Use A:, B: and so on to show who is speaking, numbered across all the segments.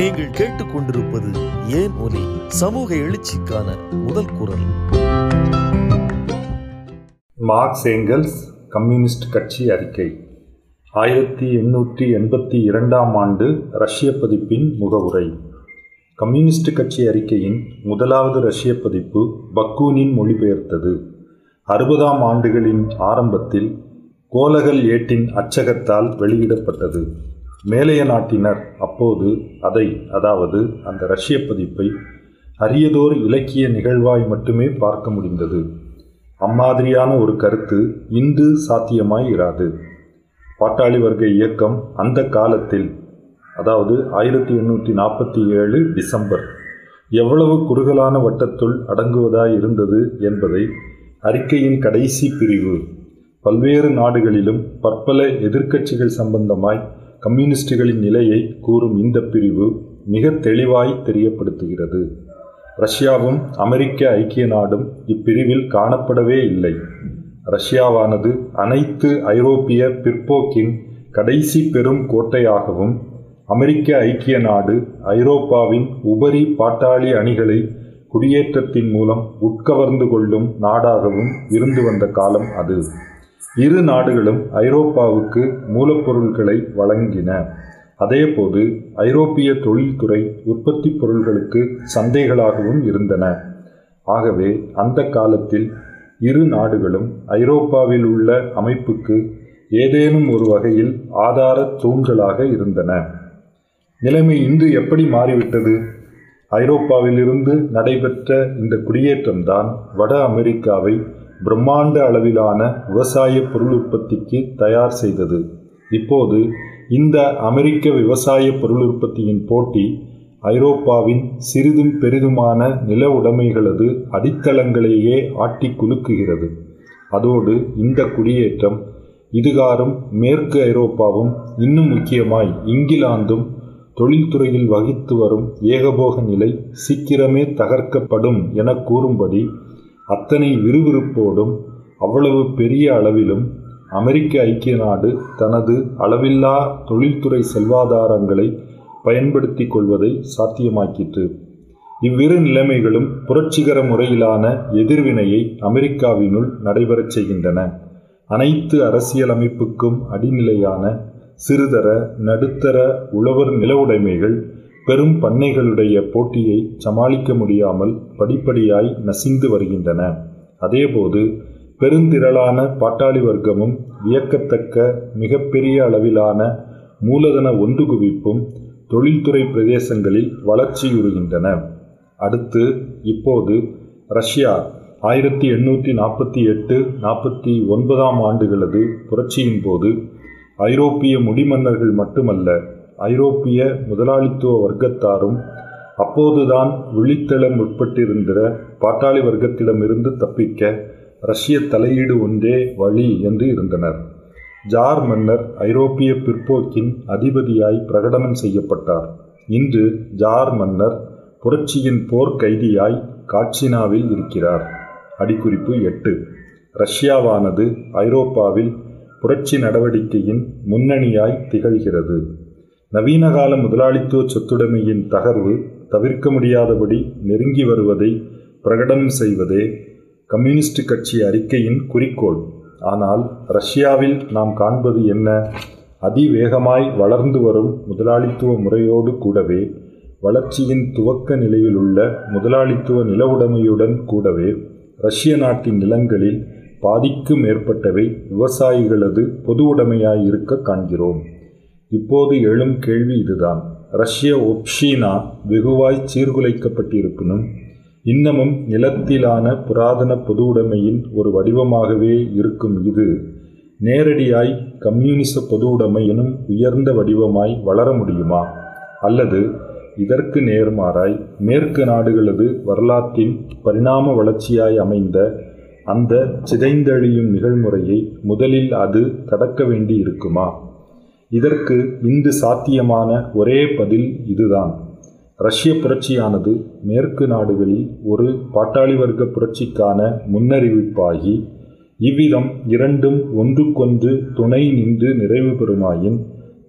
A: நீங்கள் கேட்டுக்கொண்டிருப்பது ஏன் ஒலி? சமூக எழுச்சிக்கான முதல் குரல்.
B: மார்க்ஸ் ஏங்கல்ஸ் கம்யூனிஸ்ட் கட்சி அறிக்கை. ஆயிரத்தி எண்ணூற்றி எண்பத்தி இரண்டாம் ஆண்டு ரஷ்ய பதிப்பின் முகவுரை. கம்யூனிஸ்ட் கட்சி அறிக்கையின் முதலாவது ரஷ்ய பதிப்பு பக்கூனின் மொழிபெயர்த்தது. அறுபதாம் ஆண்டுகளின் ஆரம்பத்தில் கோலகல் ஏட்டின் அச்சகத்தால் வெளியிடப்பட்டது. மேலைய நாட்டினர் அப்போது அதை அதாவது அந்த ரஷ்ய பதிப்பை அரியதோர் இலக்கிய நிகழ்வாய் மட்டுமே பார்க்க முடிந்தது. அம்மாதிரியான ஒரு கருத்து இன்று சாத்தியமாய் இராது. பாட்டாளி வர்க்க இயக்கம் அந்த காலத்தில் அதாவது ஆயிரத்தி எண்ணூற்றி நாற்பத்தி ஏழு டிசம்பர் எவ்வளவு குறுகலான வட்டத்துள் அடங்குவதாய் இருந்தது என்பதை அறிக்கையின் கடைசி பிரிவு பல்வேறு நாடுகளிலும் பற்பல எதிர்க்கட்சிகள் சம்பந்தமாய் கம்யூனிஸ்டுகளின் நிலையை கூறும் இந்த பிரிவு மிக தெளிவாய் தெரியப்படுத்துகிறது. ரஷ்யாவும் அமெரிக்க ஐக்கிய நாடும் இப்பிரிவில் காணப்படவே இல்லை. ரஷ்யாவானது அனைத்து ஐரோப்பிய பிற்போக்கின் கடைசி பெரும் கோட்டையாகவும் அமெரிக்க ஐக்கிய நாடு ஐரோப்பாவின் உபரி பாட்டாளி அணிகளை குடியேற்றத்தின் மூலம் உட்கவர்ந்து கொள்ளும் நாடாகவும் இருந்து வந்த காலம் அது. இரு நாடுகளும் ஐரோப்பாவுக்கு மூலப்பொருள்களை வழங்கின. அதேபோது ஐரோப்பிய தொழில்துறை உற்பத்தி பொருள்களுக்கு சந்தைகளாகவும் இருந்தன. ஆகவே அந்த காலத்தில் இரு நாடுகளும் ஐரோப்பாவில் உள்ள அமைப்புக்கு ஏதேனும் ஒரு வகையில் ஆதார தூண்களாக இருந்தன. நிலைமை இன்று எப்படி மாறிவிட்டது? ஐரோப்பாவிலிருந்து நடைபெற்ற இந்த குடியேற்றம்தான் வட அமெரிக்காவை பிரம்மாண்ட அளவிலான விவசாய பொருள் உற்பத்திக்கு தயார் செய்தது. இப்போது இந்த அமெரிக்க விவசாய பொருள் உற்பத்தியின் போட்டி ஐரோப்பாவின் சிறிதும் பெரிதுமான நில உடைமைகளது அடித்தளங்களையே ஆட்டி குலுக்குகிறது. அதோடு இந்த குடியேற்றம் இதுகாரும் மேற்கு ஐரோப்பாவும் இன்னும் முக்கியமாய் இங்கிலாந்தும் தொழில்துறையில் வகித்து வரும் ஏகபோக நிலை சீக்கிரமே தகர்க்கப்படும் என கூறும்படி அத்தனை விறுவிறுப்போடும் அவ்வளவு பெரிய அளவிலும் அமெரிக்க ஐக்கிய நாடு தனது அளவில்லா தொழில்துறை செல்வாதாரங்களை பயன்படுத்தி கொள்வதை சாத்தியமாக்கிற்று. இவ்விரு நிலைமைகளும் புரட்சிகர முறையிலான எதிர்வினையை அமெரிக்காவினுள் நடைபெறச் செய்கின்றன. அனைத்து அரசியலமைப்புக்கும் அடிநிலையான சிறுதர நடுத்தர உழவர் நிலவுடைமைகள் பெரும் பண்ணைகளுடைய போட்டியை சமாளிக்க முடியாமல் படிப்படியாய் நசிந்து வருகின்றன. அதேபோது பெருந்திரளான பாட்டாளி வர்க்கமும் வியக்கத்தக்க மிகப்பெரிய அளவிலான மூலதன ஒன்று குவிப்பும் தொழில்துறை பிரதேசங்களில் வளர்ச்சியுறுகின்றன. அடுத்து இப்போது ரஷ்யா ஆயிரத்தி எண்ணூற்றி நாற்பத்தி எட்டு நாற்பத்தி ஒன்பதாம் ஆண்டுகளது புரட்சியின் போது ஐரோப்பிய முடிமன்னர்கள் மட்டுமல்ல ஐரோப்பிய முதலாளித்துவ வர்க்கத்தாரும் அப்போதுதான் விழித்தெழ முற்பட்டிருந்த பாட்டாளி வர்க்கத்திடமிருந்து தப்பிக்க ரஷ்ய தலையீடு ஒன்றே வழி என்று இருந்தனர். ஜார் மன்னர் ஐரோப்பிய பிற்போக்கின் அதிபதியாய் பிரகடனம் செய்யப்பட்டார். இன்று ஜார் மன்னர் புரட்சியின் போர் கைதியாய் காட்சினாவில் இருக்கிறார். அடிக்குறிப்பு எட்டு. ரஷ்யாவானது ஐரோப்பாவில் புரட்சி நடவடிக்கையின் முன்னணியாய் திகழ்கிறது. நவீனகால முதலாளித்துவ சொத்துடைமையின் தகர்வு தவிர்க்க முடியாதபடி நெருங்கி வருவதை பிரகடனம் செய்வதே கம்யூனிஸ்ட் கட்சி அறிக்கையின் குறிக்கோள். ஆனால் ரஷ்யாவில் நாம் காண்பது என்ன? அதிவேகமாய் வளர்ந்து வரும் முதலாளித்துவ முறையோடு கூடவே வளர்ச்சியின் துவக்க நிலையிலுள்ள முதலாளித்துவ நிலவுடைமையுடன் கூடவே ரஷ்ய நாட்டின் நிலங்களில் பாதிக்கும் மேற்பட்டவை விவசாயிகளது பொது உடைமையாய் இருக்க காண்கிறோம். இப்போது எழும் கேள்வி இதுதான். ரஷ்ய ஒப்ஷீனா வெகுவாய் சீர்குலைக்கப்பட்டிருப்பினும் இன்னமும் நிலத்திலான புராதன பொது உடைமையின் ஒரு வடிவமாகவே இருக்கும் இது நேரடியாய் கம்யூனிச பொது உடைமை எனும் உயர்ந்த வடிவமாய் வளர முடியுமா? அல்லது இதற்கு நேர்மாறாய் மேற்கு நாடுகளது வரலாற்றின் பரிணாம வளர்ச்சியாய் அமைந்த அந்த சிதைந்தழியும் நிகழ்முறையை முதலில் அது கடக்க வேண்டி இருக்குமா இதற்கு இன்று சாத்தியமான ஒரே பதில் இதுதான். ரஷ்ய புரட்சியானது மேற்கு நாடுகளில் ஒரு பாட்டாளி வர்க்க புரட்சிக்கான முன்னறிவிப்பாகி இவ்விதம் இரண்டும் ஒன்றுக்கொன்று துணை நின்று நிறைவு பெறுமாயின்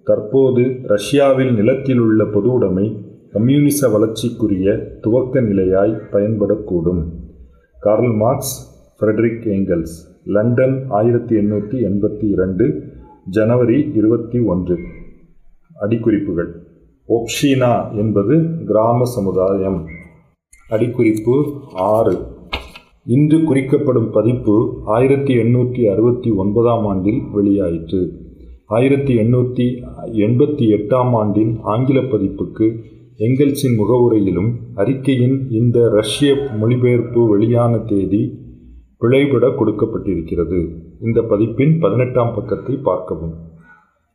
B: தற்போது ரஷ்யாவில் நிலத்திலுள்ள பொது உடைமை கம்யூனிச வளர்ச்சிக்குரிய துவக்க நிலையாய் பயன்படக்கூடும். Karl Marx Friedrich Engels London ஆயிரத்தி எண்ணூற்றி எண்பத்தி இரண்டு ஜனவரி இருபத்தி ஒன்று. அடிக்குறிப்புகள். ஒப்ஷினா என்பது கிராம சமுதாயம். அடிக்குறிப்பு ஆறு. இன்று குறிக்கப்படும் பதிப்பு ஆயிரத்தி எண்ணூற்றி அறுபத்தி ஒன்பதாம் ஆண்டில் வெளியாயிற்று. ஆயிரத்தி எண்ணூற்றி எண்பத்தி எட்டாம் ஆண்டின் ஆங்கில பதிப்புக்கு எங்கெல்ஸின் முகவுரையிலும் அறிக்கையின் இந்த ரஷ்ய மொழிபெயர்ப்பு வெளியான தேதி பிழைபட கொடுக்கப்பட்டிருக்கிறது. இந்த பதிப்பின் பதினெட்டாம் பக்கத்தை பார்க்கவும்.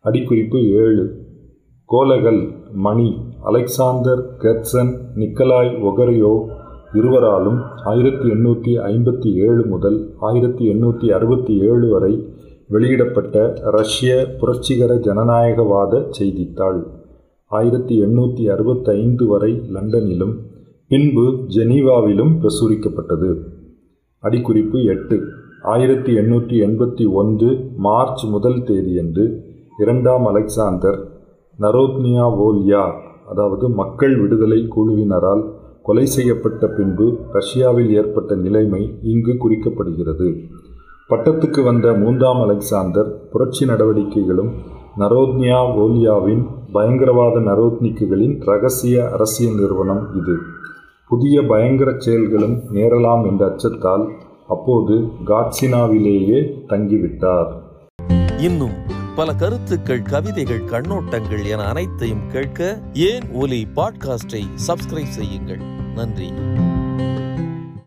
B: அடிக்குறிப்பு ஏழு. கோலகல் மணி அலெக்சாந்தர் கெர்சன் நிக்கலாய் ஒகரியோ இருவராலும் ஆயிரத்தி எண்ணூற்றி ஐம்பத்தி ஏழு முதல் ஆயிரத்தி எண்ணூற்றி அறுபத்தி ஏழு வரை வெளியிடப்பட்ட ரஷ்ய புரட்சிகர ஜனநாயகவாத செய்தித்தாள். ஆயிரத்தி எண்ணூற்றி அறுபத்தைந்து வரை லண்டனிலும் பின்பு ஜெனீவாவிலும் பிரசுரிக்கப்பட்டது. அடிக்குறிப்பு எட்டு. ஆயிரத்தி எண்ணூற்றி எண்பத்தி ஒன்று மார்ச் முதல் தேதியன்று இரண்டாம் அலெக்சாந்தர் நரோத்னியா வோல்யா அதாவது மக்கள் விடுதலை குழுவினரால் கொலை செய்யப்பட்ட பின்பு ரஷ்யாவில் ஏற்பட்ட நிலைமை இங்கு குறிக்கப்படுகிறது. பட்டத்துக்கு வந்த மூன்றாம் அலெக்சாந்தர் புரட்சி நடவடிக்கைகளும் நரோத்னியா ஓலியாவின் பயங்கரவாத நரோத்னிக்குகளின் ரகசிய அரசியல் நிறுவனம் இது. புதிய பயங்கர செயல்களும் நேரலாம் என்ற அச்சத்தால் அப்போது காட்சினாவிலேயே தங்கிவிட்டார்.
A: இன்னும் பல கருத்துக்கள் கவிதைகள் கண்ணோட்டங்கள் என அனைத்தையும் கேட்க ஏன் ஒலி பாட்காஸ்டை சப்ஸ்கிரைப் செய்யுங்கள். நன்றி.